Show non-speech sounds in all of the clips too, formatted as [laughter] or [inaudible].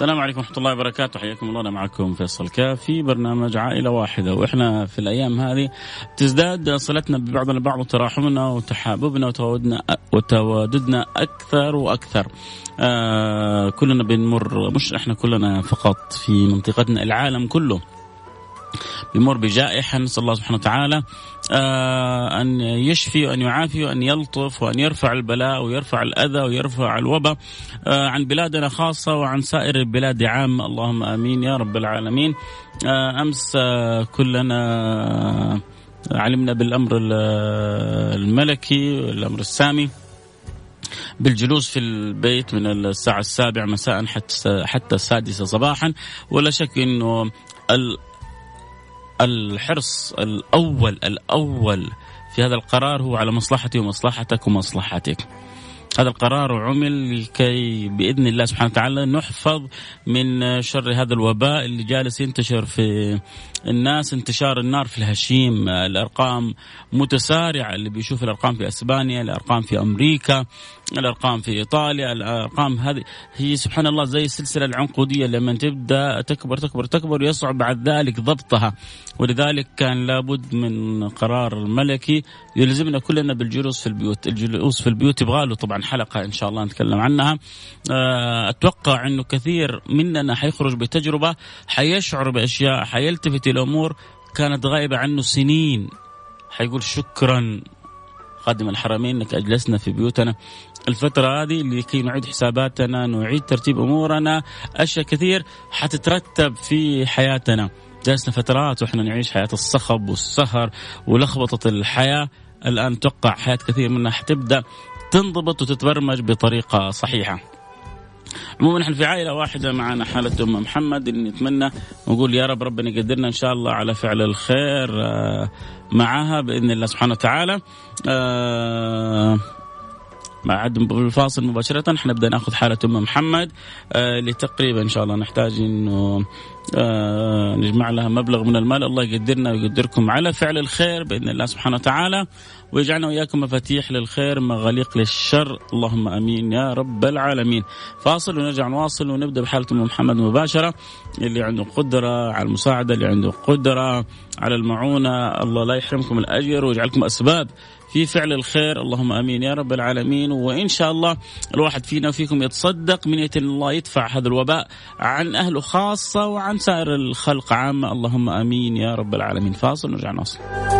السلام عليكم ورحمة الله وبركاته. حياكم الله. أنا معكم فيصل كاف في برنامج عائلة واحدة. وإحنا في الأيام هذه تزداد صلتنا ببعضنا البعض وتراحمنا وتحاببنا وتواددنا وتواددنا أكثر وأكثر. آه كلنا بنمر مش إحنا كلنا فقط في منطقتنا العالم كله. بمر بجائحة. نسأل الله سبحانه وتعالى آه أن يشفي وأن يعافي وأن يلطف وأن يرفع البلاء ويرفع الأذى ويرفع الوباء آه عن بلادنا خاصة وعن سائر البلاد عامة اللهم آمين يا رب العالمين. آه أمس آه كلنا علمنا بالأمر الملكي والأمر السامي بالجلوس في البيت من الساعة السابعة مساء حتى حتى السادسة صباحا. ولا شك إنه الحرص الأول الأول في هذا القرار هو على مصلحتي ومصلحتك ومصلحتك. هذا القرار عمل لكي بإذن الله سبحانه وتعالى نحفظ من شر هذا الوباء اللي جالس ينتشر في الناس انتشار النار في الهشيم الأرقام متسارعة اللي بيشوف الأرقام في أسبانيا الأرقام في أمريكا الأرقام في إيطاليا الأرقام هذه. هي سبحان الله زي السلسلة العنقودية لما تبدأ تكبر تكبر تكبر يصعب بعد ذلك ضبطها. ولذلك كان لابد من قرار ملكي يلزمنا كلنا بالجلوس في البيوت الجلوس في البيوت. يبغى له طبعا حلقة إن شاء الله نتكلم عنها. أتوقع إنه كثير مننا حيخرج بتجربة حيشعر بأشياء حيلتفت إلى امور كانت غائبة عنه سنين. حيقول شكرا خادم الحرمين إنك أجلسنا في بيوتنا. الفترة هذه لكي نعيد حساباتنا نعيد ترتيب أمورنا أشياء كثير حتترتب في حياتنا. جلسنا فترات وإحنا نعيش حياة الصخب والسهر ولخبطة الحياة. الآن توقع حياة كثير منها حتبدأ تنضبط وتتبرمج بطريقة صحيحة. عموما نحن في عائلة واحدة معنا حالة أم محمد اللي نتمنى ونقول يا رب ربنا يقدرنا إن شاء الله على فعل الخير معها بإذن الله سبحانه وتعالى. بعد الفاصل مباشرة. حنبدا ناخذ حالة أم محمد اللي تقريبا إن شاء الله نحتاج إنه آه نجمع لها مبلغ من المال. الله يقدرنا ويقدركم على فعل الخير بإذن الله سبحانه وتعالى. ويجعلنا وإياكم مفاتيح للخير مغاليق للشر. اللهم آمين يا رب العالمين. فاصل ونرجع نواصل ونبدأ بحالة أم محمد مباشرة. اللي عنده قدرة على المساعدة اللي عنده قدرة على المعونة الله لا يحرمكم الأجر ويجعلكم أسباب في فعل الخير. اللهم آمين يا رب العالمين. وإن شاء الله الواحد فينا وفيكم يتصدق من يتن الله يدفع هذا الوباء عن أهله خاصة وعن سائر الخلق عامة. اللهم آمين يا رب العالمين. فاصل ونرجع نواصل.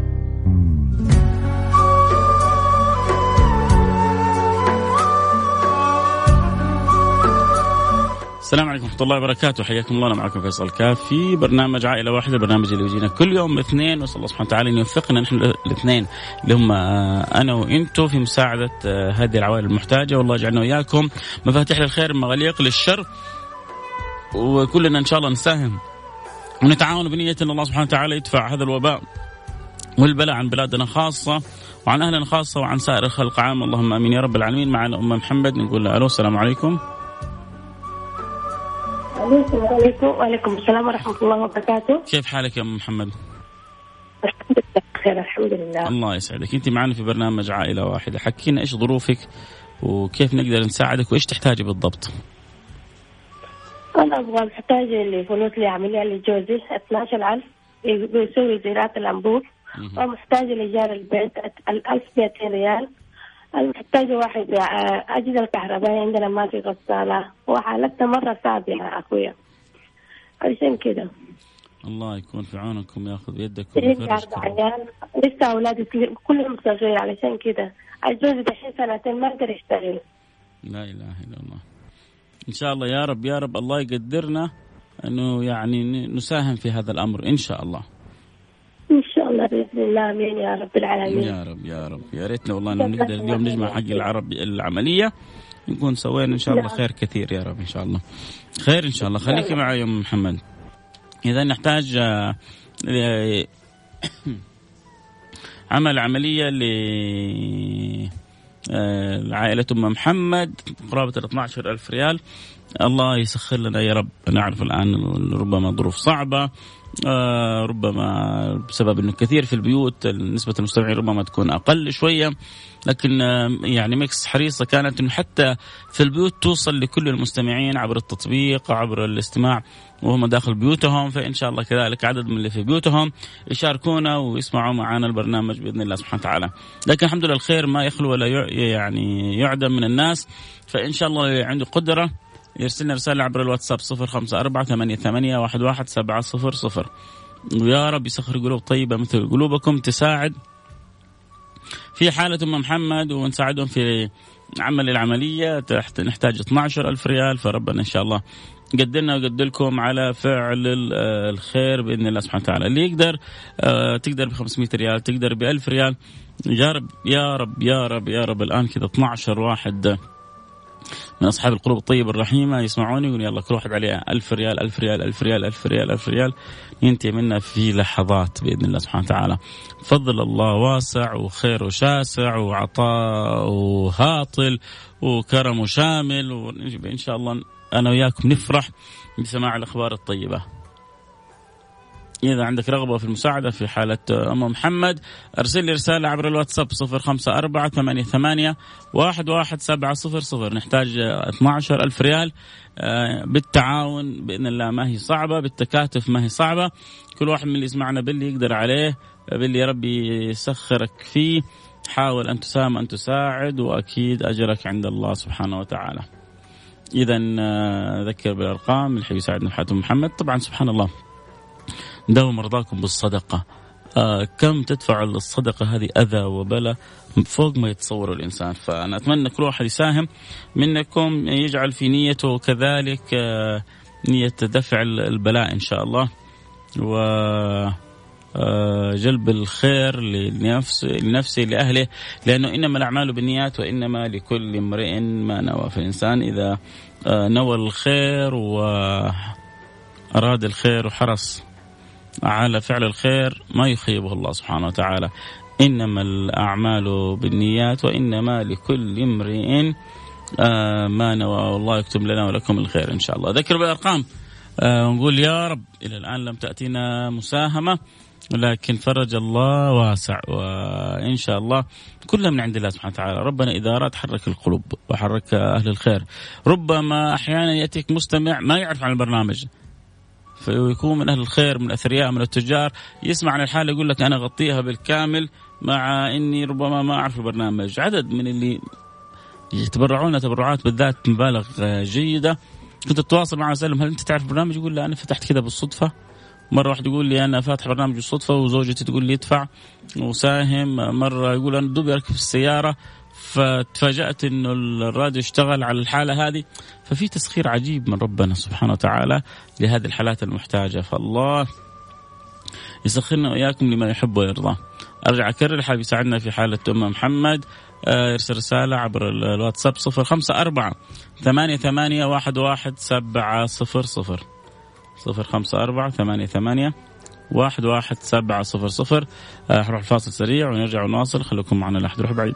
السلام عليكم ورحمة الله وبركاته. حياكم الله. أنا معكم فيصل كاف في برنامج عائلة واحدة برنامج اللي يجينا كل يوم اثنين. ونسأل الله سبحانه وتعالى أن يوفقنا نحن الاثنين. اللي هم أنا وأنتم في مساعدة هذه العوائل المحتاجة. والله يجعلنا وإياكم مفاتيح للخير مغاليق للشر. وكلنا إن شاء الله نساهم ونتعاون بنية أن الله سبحانه وتعالى يدفع هذا الوباء والبلاء عن بلادنا خاصة وعن أهلنا خاصة وعن سائر الخلق عام. اللهم آمين يا رب العالمين. معنا أم محمد نقول له ألو السلام عليكم. السلام عليكم وعليكم السلام ورحمة الله وبركاته. كيف حالك يا أم محمد؟ الحمد لله بخير الحمد لله. الله يسعدك. أنت معنا في برنامج عائلة واحدة. حكينا إيش ظروفك وكيف نقدر نساعدك وإيش تحتاجي بالضبط. أنا أبغى محتاج لفلوس لعملية لجوزي 12000 بيسوي زراعة الأنبوب. ومحتاج لإيجار البيت 1200 ريال. محتاجة واحد آه، أجهزة الكهربائية عندنا ما في غسالة. وحالتنا مرة صعبة يا أخويا. عشان كده. الله يكون في عونكم ياخذ بيدكم أربع كربكم. عيال. لسه أولادي كل- كلهم صغير علشان كده. الجوز دحين سنتين ما يقدر يشتغل. لا إله إلا الله. إن شاء الله يا رب يا رب الله يقدرنا إنه يعني نساهم في هذا الأمر إن شاء الله. إن شاء الله بإذن الله. آمين يا رب العالمين. يا رب يا رب. يا ريتنا والله إنه نقدر اليوم نجمع حق العرب العملية. نكون سوينا إن شاء الله خير كثير يا رب إن شاء الله. خير إن شاء الله. خليكي معي يا أم محمد. إذا نحتاج آه، [coughs] عمل عملية ل آه، عائلة أم محمد. قرابة ال 12 ألف ريال. الله يسخر لنا يا رب. نعرف الآن ربما ظروف صعبة آه، ربما بسبب أنه كثير في البيوت نسبة المستمعين ربما تكون أقل شوية لكن آه، يعني ميكس حريصة كانت أنه حتى في البيوت توصل لكل المستمعين عبر التطبيق عبر الاستماع وهم داخل بيوتهم فإن شاء الله كذلك عدد من اللي في بيوتهم يشاركونا ويسمعوا معنا البرنامج بإذن الله سبحانه وتعالى. لكن الحمد لله الخير ما يخلو ولا يع- يعني يعدم من الناس فإن شاء الله اللي عنده قدرة يرسل لنا رسالة عبر الواتساب صفر خمسة أربعة ثمانية ثمانية واحد واحد سبعة صفر صفر. ويا رب يسخر قلوب طيبة مثل قلوبكم تساعد في حالة أم محمد ونساعدهم في عمل العملية. تحت نحتاج 12 ألف ريال. فربنا إن شاء الله قدرنا وقدلكم على فعل ال- الخير بإذن الله سبحانه وتعالى، اللي يقدر آه، تقدر ب 500 ريال، تقدر ب 1000 ريال، يا رب يا رب يا رب يا رب. الآن كذا 12 واحد من أصحاب القلوب الطيبة الرحيمة يسمعوني يقول يلا كل واحد عليه 1000 ريال 1000 ريال 1000 ريال 1000 ريال 1000 ريال ينتهي منا في لحظات بإذن الله سبحانه وتعالى. فضل الله واسع وخيره شاسع وعطاءه هاطل وكرمه شامل وإن شاء الله أنا وياكم نفرح بسماع الأخبار الطيبة. إذا عندك رغبة في المساعدة في حالة أم محمد أرسل لي رسالة عبر الواتساب صفر خمسة أربعة ثمانية ثمانية واحد واحد سبعة صفر صفر. نحتاج 12 ألف ريال. آه، بالتعاون بإذن الله ما هي صعبة بالتكاتف ما هي صعبة. كل واحد من اللي يسمعنا باللي يقدر عليه باللي ربي يسخرك فيه حاول أن تساهم أن تساعد وأكيد أجرك عند الله سبحانه وتعالى. إذا آه، ذكر بالأرقام اللي يساعدنا في حياة محمد. طبعا سبحان الله. داوم مرضاكم بالصدقة. آه كم تدفع الصدقة هذه أذى وبلاء فوق ما يتصور الإنسان؟ فأنا أتمنى كل واحد يساهم منكم يجعل في نيته كذلك آه نية دفع البلاء إن شاء الله. و آه، جلب الخير لنفسه لنفسه لأهله لأنه إنما الأعمال بالنيات وإنما لكل امرئ ما نوى فالإنسان إذا آه، نوى الخير وأراد الخير وحرص على فعل الخير ما يخيبه الله سبحانه وتعالى. إنما الأعمال بالنيات وإنما لكل امرئ آه ما نوى والله يكتب لنا ولكم الخير إن شاء الله. ذكر بالأرقام. آه ونقول يا رب إلى الآن لم تأتينا مساهمة لكن فرج الله واسع وإن شاء الله كلها من عند الله سبحانه وتعالى. ربنا إذا أراد حرك القلوب وحرك أهل الخير. ربما أحيانا يأتيك مستمع ما يعرف عن البرنامج. فيكون من أهل الخير من الاثرياء من التجار. يسمع عن الحاله يقول لك أنا أغطيها بالكامل مع إني ربما ما أعرف البرنامج عدد من اللي يتبرعون تبرعات بالذات مبالغ جيدة. كنت أتواصل معه اسالهم هل أنت تعرف البرنامج؟ يقول لا أنا فتحت كذا بالصدفة. مرة واحد يقول لي أنا فاتح برنامج بالصدفة وزوجتي تقول لي ادفع. وساهم مرة يقول أنا دوبي أركب السيارة. فتفاجأت إنه الراديو اشتغل على الحالة هذه ففي تسخير عجيب من ربنا سبحانه وتعالى لهذه الحالات المحتاجة. فالله يسخرنا وإياكم لما يحب ويرضى. أرجع أكرر حابب يساعدنا في حالة أم محمد يرسل رسالة عبر الواتساب صفر خمسة أربعة ثمانية ثمانية واحد واحد سبعة صفر صفر. صفر خمسة أربعة ثمانية ثمانية واحد واحد سبعة صفر صفر. حروح الفاصل سريع ونرجع ونواصل. خليكم معنا لا أحد يروح بعيد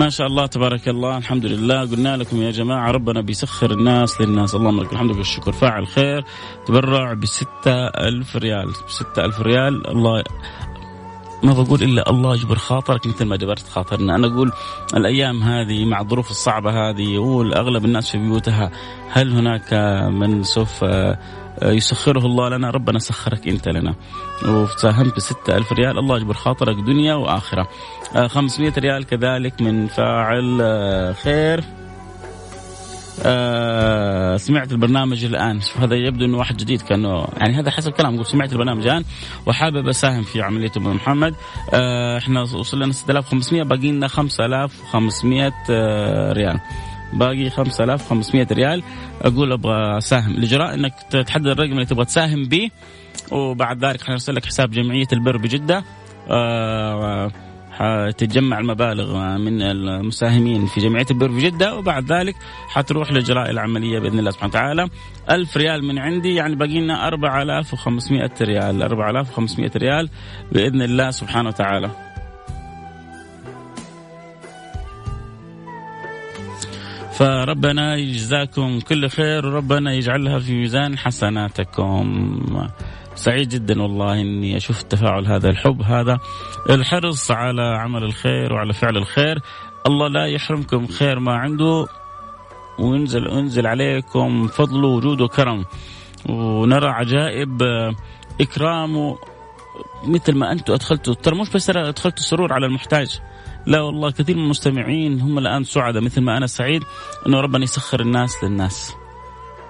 ما شاء الله تبارك الله الحمد لله قلنا لكم يا جماعة ربنا بيسخر الناس للناس. اللهم لك الحمد والشكر فاعل خير تبرع بستة ألف ريال. بستة ألف ريال. الله ما بقول إلا الله يجبر خاطرك مثل ما جبرت خاطرنا، أنا أقول الأيام هذه مع الظروف الصعبة هذه يقول اغلب الناس في بيوتها هل هناك من سوف يسخره الله لنا. ربنا سخرك أنت لنا. وساهمت بستة ألف ريال. الله يجبر خاطرك دنيا وآخرة. 500 ريال كذلك من فاعل خير. آه سمعت البرنامج الآن. هذا يبدو إنه واحد جديد كأنه يعني هذا حسب كلام يقول سمعت البرنامج الآن وحابب أساهم في عمليه أبو محمد. آه إحنا وصلنا 6500 باقي لنا 5500 آه ريال. باقي 5500 ريال. أقول أبغى اساهم الاجراء إنك تحدد الرقم اللي تبغى تساهم به وبعد ذلك حنرسل لك حساب جمعية البر بجدة. آه حتتجمع المبالغ من المساهمين في جمعية البر جدة وبعد ذلك حتروح لإجراء العملية بإذن الله سبحانه وتعالى. ألف ريال من عندي يعني باقي لنا 4500 ريال. 4500 ريال بإذن الله سبحانه وتعالى. فربنا يجزاكم كل خير وربنا يجعلها في ميزان حسناتكم. سعيد جدا والله إني أشوف التفاعل هذا الحب هذا. الحرص على عمل الخير وعلى فعل الخير. الله لا يحرمكم خير ما عنده. وينزل انزل عليكم فضله وجوده وكرم. ونرى عجائب اكرامه مثل ما أنتم أدخلتوا. ترى مش بس ادخلتوا سرور على المحتاج. لا والله كثير من المستمعين هم الآن سعداء مثل ما أنا سعيد إنه ربنا يسخر الناس للناس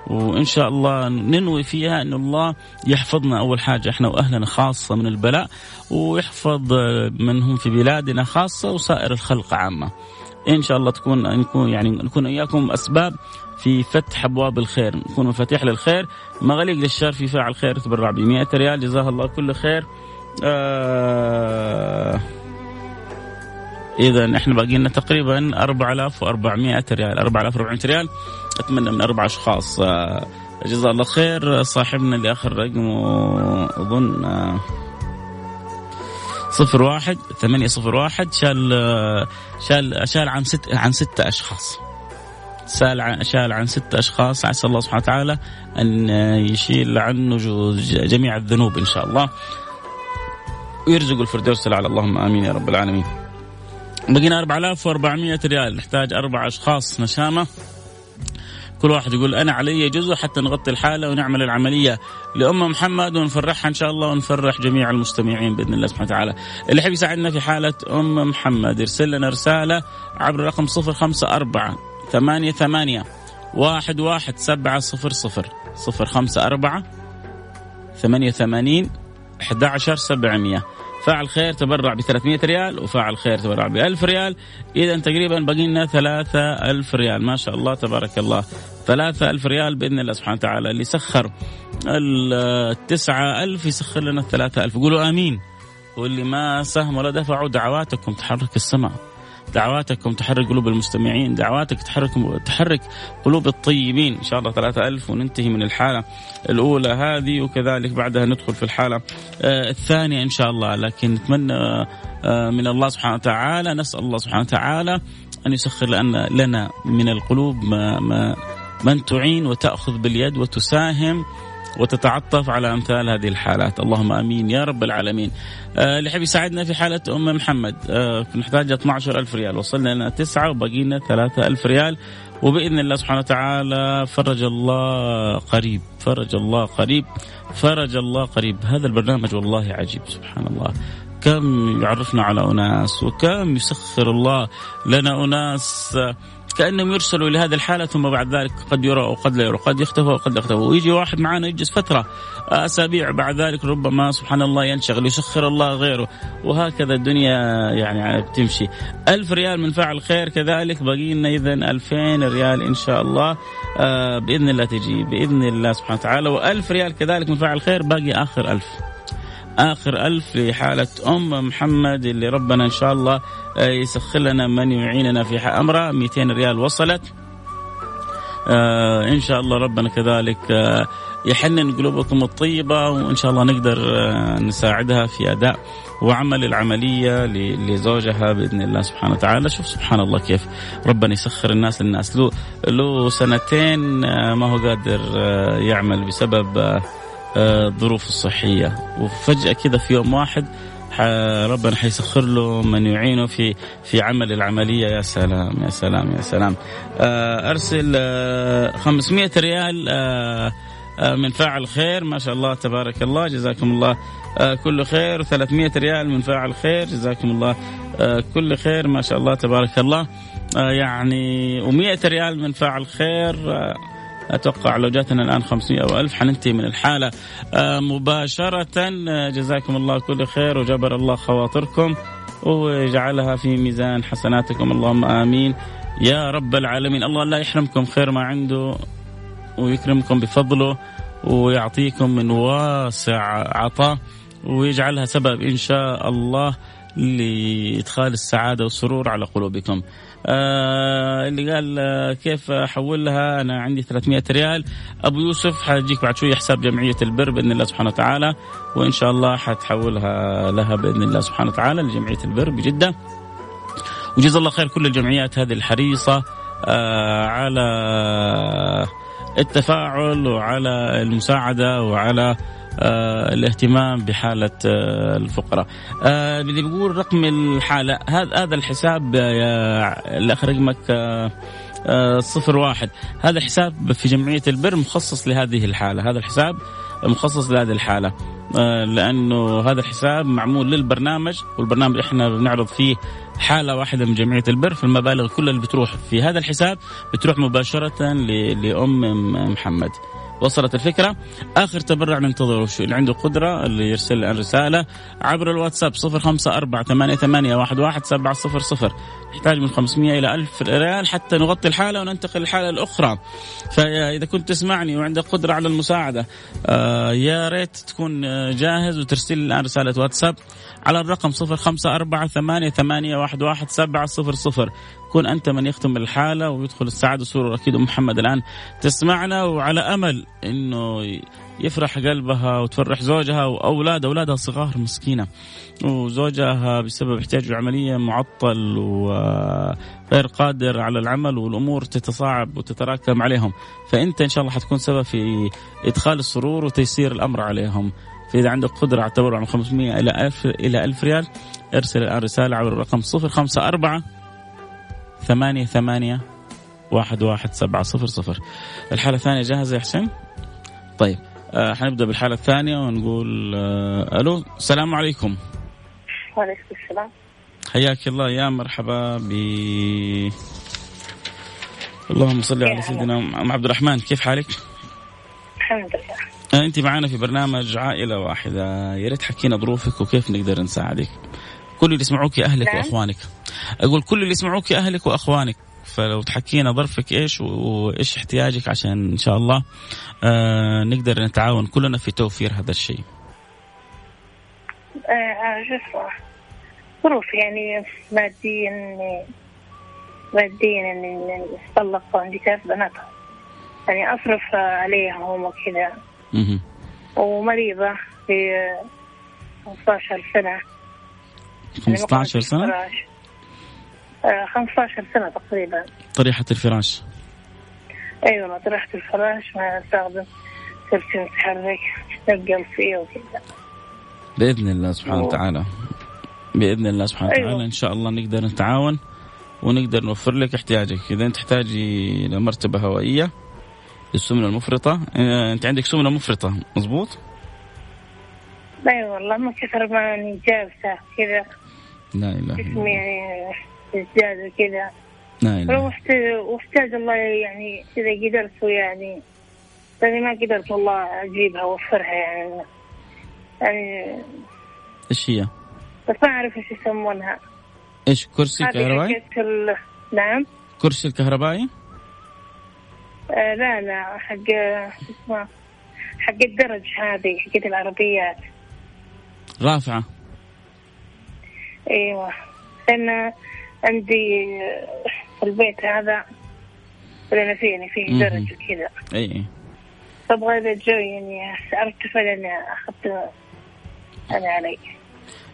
وإن شاء الله ننوي فيها ان الله يحفظنا أول حاجة إحنا وأهلنا خاصة من البلاء ويحفظ من هم في بلادنا خاصة وسائر الخلق عامة. إن شاء الله تكون نكون يعني نكون إياكم أسباب في فتح أبواب الخير، نكون مفاتيح للخير، مغاليق للشر في فاعل خير تبرع ب 100 ريال جزاه الله كل خير. آه إذا إحنا باقي لنا تقريبا 4400 ريال 4400 ريال. أتمنى من أربع أشخاص. آه، جزاه الله خير. صاحبنا اللي آخر رقمه أظن آه، صفر واحد ثمانية صفر واحد شال آه، شال شال عن ست عن ستة أشخاص. سال عن شال عن ستة أشخاص. عسى الله سبحانه وتعالى أن يشيل عنه جميع الذنوب إن شاء الله. ويرزق الفردوس الأعلى. اللهم آمين يا رب العالمين. بقينا 4400 ريال. نحتاج أربع أشخاص نشامة. كل واحد يقول أنا علي جزء حتى نغطي الحالة ونعمل العملية لام محمد ونفرحها إن شاء الله ونفرح جميع المستمعين بإذن الله سبحانه وتعالى. اللي يحب يساعدنا في حالة ام محمد يرسل لنا رسالة عبر الرقم 054 ثمانية ثمانية واحد واحد سبعة صفر صفر صفر خمسة أربعة ثمانية ثمانين أحد عشر سبعمية. فاعل خير تبرع ب 300 ريال وفاعل خير تبرع ب 1000 ريال. إذا تقريبا باقي لنا 3000 ريال. ما شاء الله تبارك الله. 3000 ريال بإذن الله سبحانه وتعالى. اللي سخر ال 9000 يسخر لنا ال 3000 قولوا آمين. واللي ما ساهم ولا دفعوا دعواتكم. تحرك السماء. دعواتكم تحرك قلوب المستمعين دعواتك تحرك تحرك قلوب الطيبين. إن شاء الله ثلاثة ألف وننتهي من الحالة الأولى هذه وكذلك بعدها ندخل في الحالة آه، الثانية إن شاء الله. لكن نتمنى آه، من الله سبحانه وتعالى نسأل الله سبحانه وتعالى أن يسخر لنا من القلوب ما, ما من تعين وتأخذ باليد وتساهم وتتعطف على أمثال هذه الحالات. اللهم آمين يا رب العالمين. آه اللي يحب يساعدنا في حالة أم محمد آه نحتاج 12000 ريال. وصلنا لنا تسعة وبقي لنا 3000 ريال. وبإذن الله سبحانه وتعالى فرج الله قريب فرج الله قريب فرج الله قريب. هذا البرنامج والله عجيب سبحان الله. كم يعرفنا على أناس وكم يسخر الله لنا أناس. كأنهم يرسلوا لهذه الحالة ثم بعد ذلك قد يرى وقد لا يرى قد يختفى وقد يختفى. ويجي واحد معنا يجلس فترة أسابيع بعد ذلك ربما سبحان الله ينشغل يسخر الله غيره. وهكذا الدنيا يعني بتمشي ألف ريال من فاعل خير كذلك باقي لنا اذا 2000 ريال إن شاء الله آه، بإذن الله تجي بإذن الله سبحانه وتعالى. و1000 ريال كذلك من فاعل خير باقي آخر ألف. آخر ألف لحالة أم محمد اللي ربنا إن شاء الله آه، يسخر لنا من يعيننا في أمره 200 ريال وصلت. آه إن شاء الله ربنا كذلك آه يحنن قلوبكم الطيبة وإن شاء الله نقدر آه نساعدها في أداء وعمل العملية لزوجها بإذن الله سبحانه وتعالى. شوف سبحان الله كيف ربنا يسخر الناس للناس. له, له سنتين آه، ما هو قادر آه، يعمل بسبب الظروف الصحية. وفجأة كذا في يوم واحد ربنا حيسخر له من يعينه في في عمل العملية. يا سلام يا سلام يا سلام. أرسل 500 ريال من فاعل خير. ما شاء الله تبارك الله جزاكم الله. آه، كل خير. و300 ريال من فاعل خير جزاكم الله. آه، كل خير ما شاء الله تبارك الله. آه، يعني و100 ريال من فاعل خير. أتوقع لو جاتنا الآن 500 أو 1000 حننتهي من الحالة. مباشرة جزاكم الله كل خير وجبر الله خواطركم وجعلها في ميزان حسناتكم. اللهم آمين. يا رب العالمين الله لا يحرمكم خير ما عنده ويكرمكم بفضله ويعطيكم من واسع عطاء ويجعلها سبب إن شاء الله لإدخال السعادة والسرور على قلوبكم. آه اللي قال آه كيف احول لها أنا عندي 300 ريال أبو يوسف حيجيك بعد شوية حساب جمعية البر بإذن الله سبحانه وتعالى وإن شاء الله حتحولها لها بإذن الله سبحانه وتعالى لجمعية البر بجدة. وجزا الله خير كل الجمعيات هذه الحريصة آه على التفاعل وعلى المساعدة وعلى الاهتمام بحالة آه الفقراء. آه اللي بيقول رقم الحالة هذا هذا الحساب الأخ رقمك آه آه صفر واحد. هذا حساب في جمعية البر مخصص لهذه الحالة. هذا الحساب مخصص لهذه الحالة. آه لأنه هذا الحساب معمول للبرنامج والبرنامج إحنا بنعرض فيه حالة واحدة من جمعية البر فالمبالغ كلها اللي بتروح في هذا الحساب بتروح مباشرة لأم محمد. وصلت الفكرة. آخر تبرع ننتظره شو اللي عنده قدرة اللي يرسل لنا رسالة عبر الواتساب صفر خمسة أربعة ثمانية, ثمانية واحد, واحد سبعة صفر صفر. يحتاج من 500 إلى 1000 ريال حتى نغطي الحالة وننتقل للحالة الأخرى. فإذا كنت تسمعني وعندك قدرة على المساعدة آه يا ريت تكون جاهز وترسل الآن رسالة واتساب على الرقم صفر خمسة أربعة ثمانية, ثمانية واحد, واحد سبعة صفر صفر. كن أنت من يختم الحالة ويدخل السعادة والسرور أكيد أم محمد الآن. تسمعنا وعلى أمل أنه يفرح قلبها وتفرح زوجها وأولاد أولادها صغار مسكينة. وزوجها بسبب احتياج عملية معطل وغير قادر على العمل والأمور تتصاعب وتتراكم عليهم. فأنت إن شاء الله حتكون سبب في إدخال السرور وتيسير الأمر عليهم. فإذا عندك قدرة على التبرع من 500 إلى 1000 إلى 1000 ريال ارسل الآن رسالة على الرقم 054 ثمانية ثمانية واحد واحد سبعة صفر صفر. الحالة الثانية جاهزة يا حسين؟ طيب آه حنبدأ بالحالة الثانية ونقول آه ألو السلام عليكم. وعليكم السلام. حياك الله يا مرحبا ب اللهم صل على سيدنا ام عبد الرحمن كيف حالك؟ الحمد لله. آه، أنت معنا في برنامج عائلة واحدة. يا ريت حكينا ظروفك وكيف نقدر نساعدك. كل اللي يسمعوك أهلك نعم. وإخوانك. أقول كل اللي يسمعوك أهلك وإخوانك. فلو تحكينا ظرفك إيش وإيش احتياجك عشان إن شاء الله آه نقدر نتعاون كلنا في توفير هذا الشيء. آه ظروف يعني ماديا ماديا اني اتطلق وعندي ثلاث بنات يعني أصرف عليهم وكذا. ومريضة في 15 سنة. 15 يعني سنة؟ 15 آه، سنة تقريبا. طريحة الفراش. أيوه طريحة الفراش ما استخدم كرسي متحرك نقل فيه وكذا. بإذن الله سبحانه وتعالى. بإذن الله سبحانه أيوة. وتعالى إن شاء الله نقدر نتعاون ونقدر نوفر لك احتياجك. إذا أنت تحتاجي لمرتبة هوائية للسمنة المفرطة آه، أنت عندك سمنة مفرطة مزبوط؟ لا والله ما كثر ما اني جالسة كذا. لا إله إلا الله. يعني ازداد وكذا. لا إله واحتاج الله يعني اذا قدرت يعني يعني ما قدرت والله أجيبها وأوفرها يعني. يعني إيش هي؟ بس ما أعرف إيش يسمونها. إيش كرسي كهربائي؟ ال... نعم. كرسي الكهربائي؟ آه لا لا حق اسمه حق الدرج هذه حقت العربيات. رافعة. إيوه. أنا عندي في البيت هذا فيه يعني فيه درج وكذا. إي. فابغى اذا جو يعني ارتفع لاني أخذت أنا علي.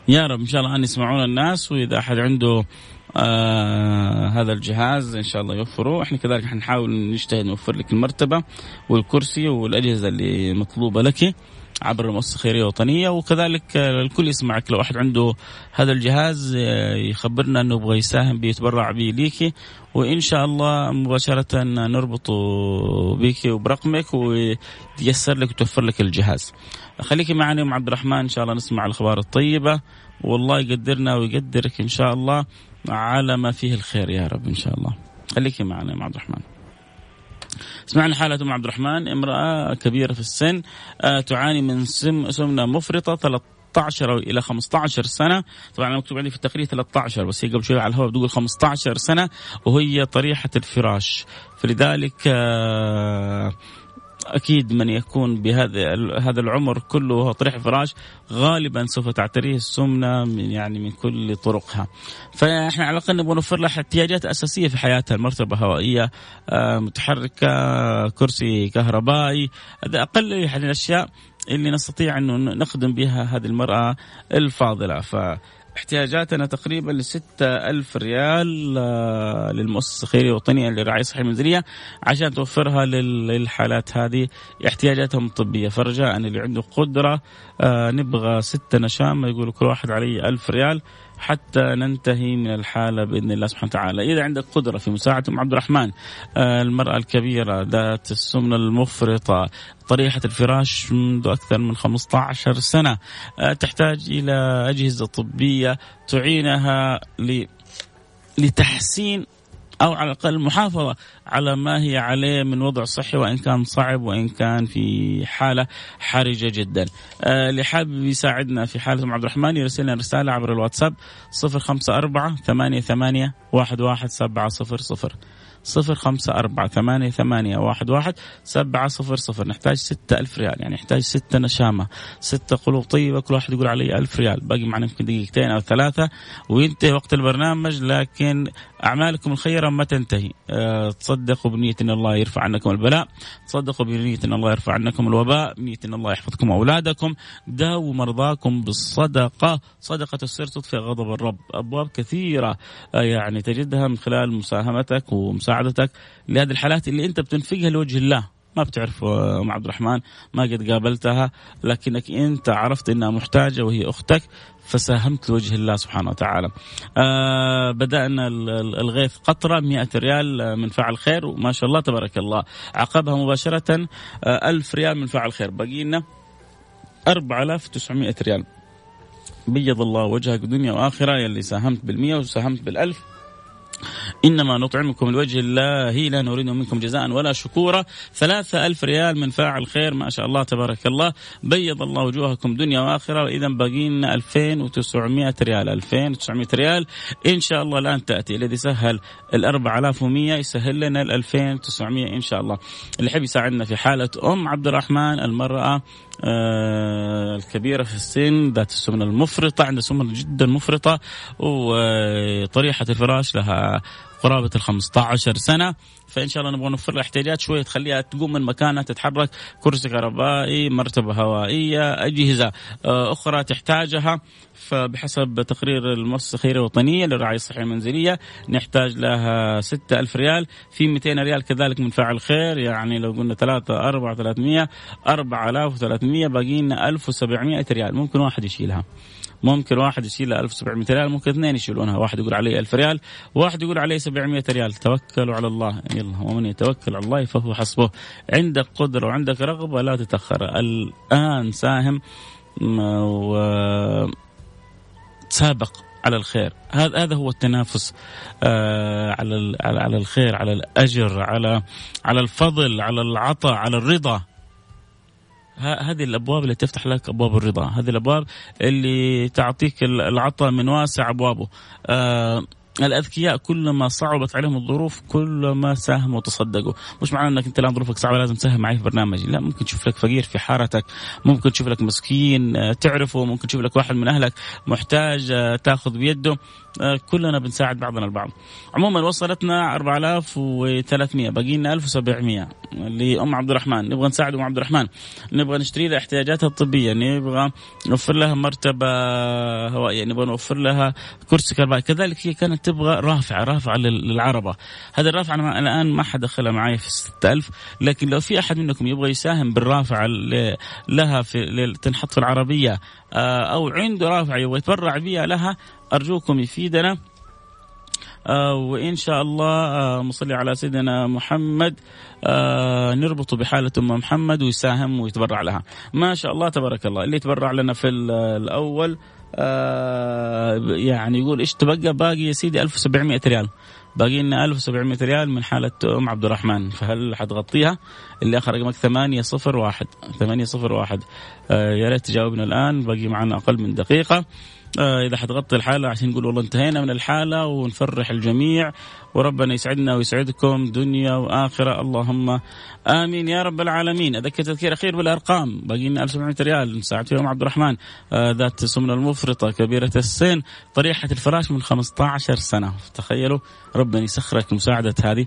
يا رب إن شاء الله أن يسمعون الناس وإذا أحد عنده آه هذا الجهاز إن شاء الله يوفره. إحنا كذلك حنحاول نجتهد نوفر لك المرتبة والكرسي والأجهزة اللي مطلوبة لك. عبر المؤسسه الخيريه الوطنيه وكذلك الكل يسمعك لو احد عنده هذا الجهاز آه، يخبرنا أنه يبغى يساهم بيتبرع به ليكي وإن شاء الله مباشرة نربط بك وبرقمك ويتيسر لك وتوفر لك الجهاز. خليكي معنا أم عبد الرحمن إن شاء الله نسمع الأخبار الطيبة والله يقدرنا ويقدرك إن شاء الله على ما فيه الخير يا رب إن شاء الله. خليكي معنا أم عبد الرحمن. سمعنا حالة أم عبد الرحمن امرأة كبيرة في السن آه، تعاني من سم سمنة مفرطة 13 إلى 15 سنة. طبعا مكتوب عندي في التقرير 13 بس هي قبل شوي على الهواء بتقول 15 سنة وهي طريحة الفراش. فلذلك آه أكيد من يكون بهذا هذا العمر كله طريح فراش غالبا سوف تعتريه السمنة من يعني من كل طرقها. فإحنا على الأقل نبغى نوفر لها احتياجات أساسية في حياتها المرتبة هوائية آه، متحركة كرسي كهربائي هذا أقل الأشياء اللي نستطيع انه نخدم بها هذه المرأة الفاضلة ف احتياجاتنا تقريبا لستة ألف ريال آه، للمؤسسة الخيرية الوطنية للرعاية الصحية المنزلية عشان توفرها للحالات هذه. احتياجاتهم الطبية فرجاء اللي عنده قدرة آه، نبغى ستة نشام يقولوا كل واحد علي ألف ريال. حتى ننتهي من الحالة بإذن الله سبحانه وتعالى، إذا عندك قدرة في مساعده ام عبد الرحمن آه، المرأة الكبيرة ذات السمنة المفرطة طريحة الفراش منذ أكثر من 15 سنة آه، تحتاج إلى أجهزة طبية تعينها لتحسين أو على الأقل المحافظه على ما هي عليه من وضع صحي وإن كان صعب وإن كان في حالة حرجة جدا. آه اللي حابب يساعدنا في حالة عبد الرحمن يرسل لنا رسالة عبر الواتساب 054 88 11700 صفر خمسة أربعة ثمانية ثمانية واحد واحد سبعة صفر صفر. نحتاج ستة ألف ريال يعني نحتاج ستة نشامة ستة قلوب طيبة كل واحد يقول علي ألف ريال. باقي معنا يمكن دقيقتين أو ثلاثة وينتهي وقت البرنامج لكن أعمالكم الخيرة ما تنتهي. أه تصدقوا بنية أن الله يرفع عنكم البلاء تصدقوا بنية أن الله يرفع عنكم الوباء بنية أن الله يحفظكم أولادكم. داووا مرضاكم بالصدقة. صدقة السر تطفئ غضب الرب أبواب كثيرة أه يعني تجدها من خلال مساهمتك ومساعدتك مساعدتك لهذه الحالات اللي انت بتنفقها لوجه الله ما بتعرف ام عبد الرحمن ما قد قابلتها لكنك انت عرفت انها محتاجة وهي أختك فساهمت لوجه الله سبحانه وتعالى. آه بدأنا الغيث قطرة 100 ريال من فعل خير وما شاء الله تبارك الله عقبها مباشرة آه 1000 ريال من فعل خير باقي لنا 4900 ريال. بيض الله وجهك دنيا وآخرة يلي ساهمت بالمية وساهمت بالألف إنما نطعمكم لوجه الله لا نريد منكم جزاء ولا شكورا. ثلاثة ألف ريال من فاعل خير ما شاء الله تبارك الله. بيض الله وجوهكم دنيا وآخرة وإذا باقي لنا 2900 ريال 2900 ريال. إن شاء الله الآن تأتي الذي سهل ال 4100 يسهل لنا ال 2900 إن شاء الله. اللي يحب يساعدنا في حالة أم عبد الرحمن المرأة الكبيرة في السن ذات السمنة المفرطة عندها سمنة جدا مفرطة وطريحة الفراش لها قرابة ال 15 سنة. فإن شاء الله نبغى نوفر لها احتياجات شوية تخليها تقوم من مكانها تتحرك كرسي كهربائي مرتبة هوائية أجهزة آه أخرى تحتاجها. فبحسب تقرير المؤسسة الخيرية الوطنية للرعاية الصحية المنزلية نحتاج لها 6000 ريال. في 200 ريال كذلك من فاعل خير يعني لو قلنا 3 4 300 4300 باقي لنا 1700 ريال. ممكن واحد يشيلها. ممكن واحد يشيل 1700 ريال ممكن اثنين يشيلونها واحد يقول علي 1000 ريال واحد يقول علي 700 ريال. توكلوا على الله. يلا ومن يتوكل على الله فهو حسبه. عندك قدرة وعندك رغبة لا تتأخر. الآن ساهم و سابق على الخير. هذا هذا هو التنافس آه على على الخير على الأجر على على الفضل على العطاء على الرضا. هذه الأبواب اللي تفتح لك أبواب الرضا. هذه الأبواب اللي تعطيك العطاء من واسع أبوابه. آه الأذكياء كلما صعبت عليهم الظروف كلما ساهموا وتصدقوا، مش معناه إنك أنت الان ظروفك صعبة لازم تساهم معي في برنامج، لا ممكن تشوف لك فقير في حارتك، ممكن تشوف لك مسكين آه، تعرفه، ممكن تشوف لك واحد من أهلك محتاج آه، تأخذ بيده، آه، كلنا بنساعد بعضنا البعض. عموما وصلتنا 4300 باقي لنا 1700 لأم عبد الرحمن، نبغى نساعد أم عبد الرحمن، نبغى نشتري لها احتياجاتها الطبية، نبغى نوفر لها مرتبة هوائية، نبغى نوفر لها كرسي كهربائي، كذلك هي كانت تبغى رافعة رافعة للعربة. هذه الرافعة أنا الآن ما حد دخلها معي في 6000 لكن لو في أحد منكم يبغى يساهم بالرافعة لها في تنحط في العربية آه، أو عنده رافعة يبغى يتبرع بها لها أرجوكم يفيدنا. آه وإن شاء الله آه مصلي على سيدنا محمد نربطه بحالة أم محمد ويساهم ويتبرع لها. ما شاء الله تبارك الله. اللي يتبرع لنا في الأول آه يعني يقول إيش تبقى؟ باقي يا سيدي 1700 ريال. باقي لنا 1700 ريال من حالة أم عبد الرحمن. فهل حتغطيها؟ اللي آخر رقمك 801 801 آه يا ريت تجاوبنا الآن. باقي معنا أقل من دقيقة. آه إذا حتغطي الحالة عشان نقول والله انتهينا من الحالة ونفرح الجميع. وربنا يسعدنا ويسعدكم دنيا وآخرة. اللهم آمين. يا رب العالمين. أذكر تذكير أخير بالأرقام. باقي لنا 1700 ريال. نساعد فيهم عبد الرحمن. آه ذات سمنة المفرطة. كبيرة السن. طريحة الفراش من 15 سنة. تخيلوا. ربنا يسخرك مساعدة هذه.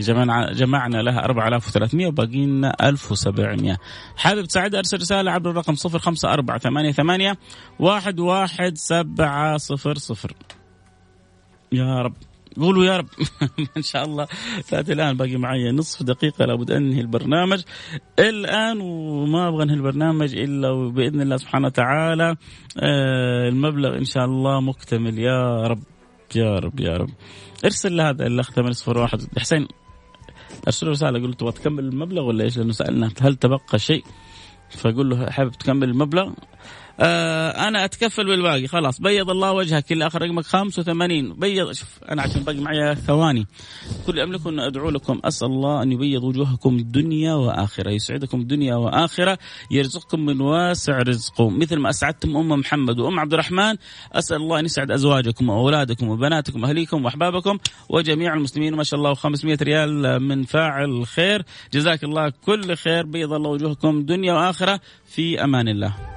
جمعنا جمعنا لها 4300 وباقي لنا 1700 حابب تساعد أرسل رسالة عبر الرقم 05488 11700 يا رب. قولوا يا رب [laughs] ان شاء الله. فات الآن باقي معي نصف دقيقة لابد انهي البرنامج. الآن وما أبغى أنهي البرنامج إلا باذن الله سبحانه وتعالى آه، المبلغ إن شاء الله مكتمل. يا رب يا رب يا رب. ارسل لهذا الأخ 801 حسين أرسل رسالة. قلت تبغى تكمل المبلغ ولا إيش؟ لأنه سالنا هل تبقى شيء؟ فقول له حابب تكمل المبلغ؟ آه أنا أتكفل بالباقي. خلاص بيض الله وجهك. اللي آخر رقمك 85 بيض شوف أنا عشان باقي معي ثواني. كل املكه أن أدعو لكم. أسأل الله أن يبيض وجوهكم الدنيا وآخرة يسعدكم الدنيا وآخرة يرزقكم من واسع رزقه مثل ما أسعدتم أم محمد وأم عبد الرحمن أسأل الله أن يسعد أزواجكم وأولادكم وبناتكم وأهليكم وأحبابكم وجميع المسلمين. ما شاء الله 500 ريال من فاعل خير. جزاك الله كل خير. بيض الله وجوهكم دنيا وآخرة. في أمان الله.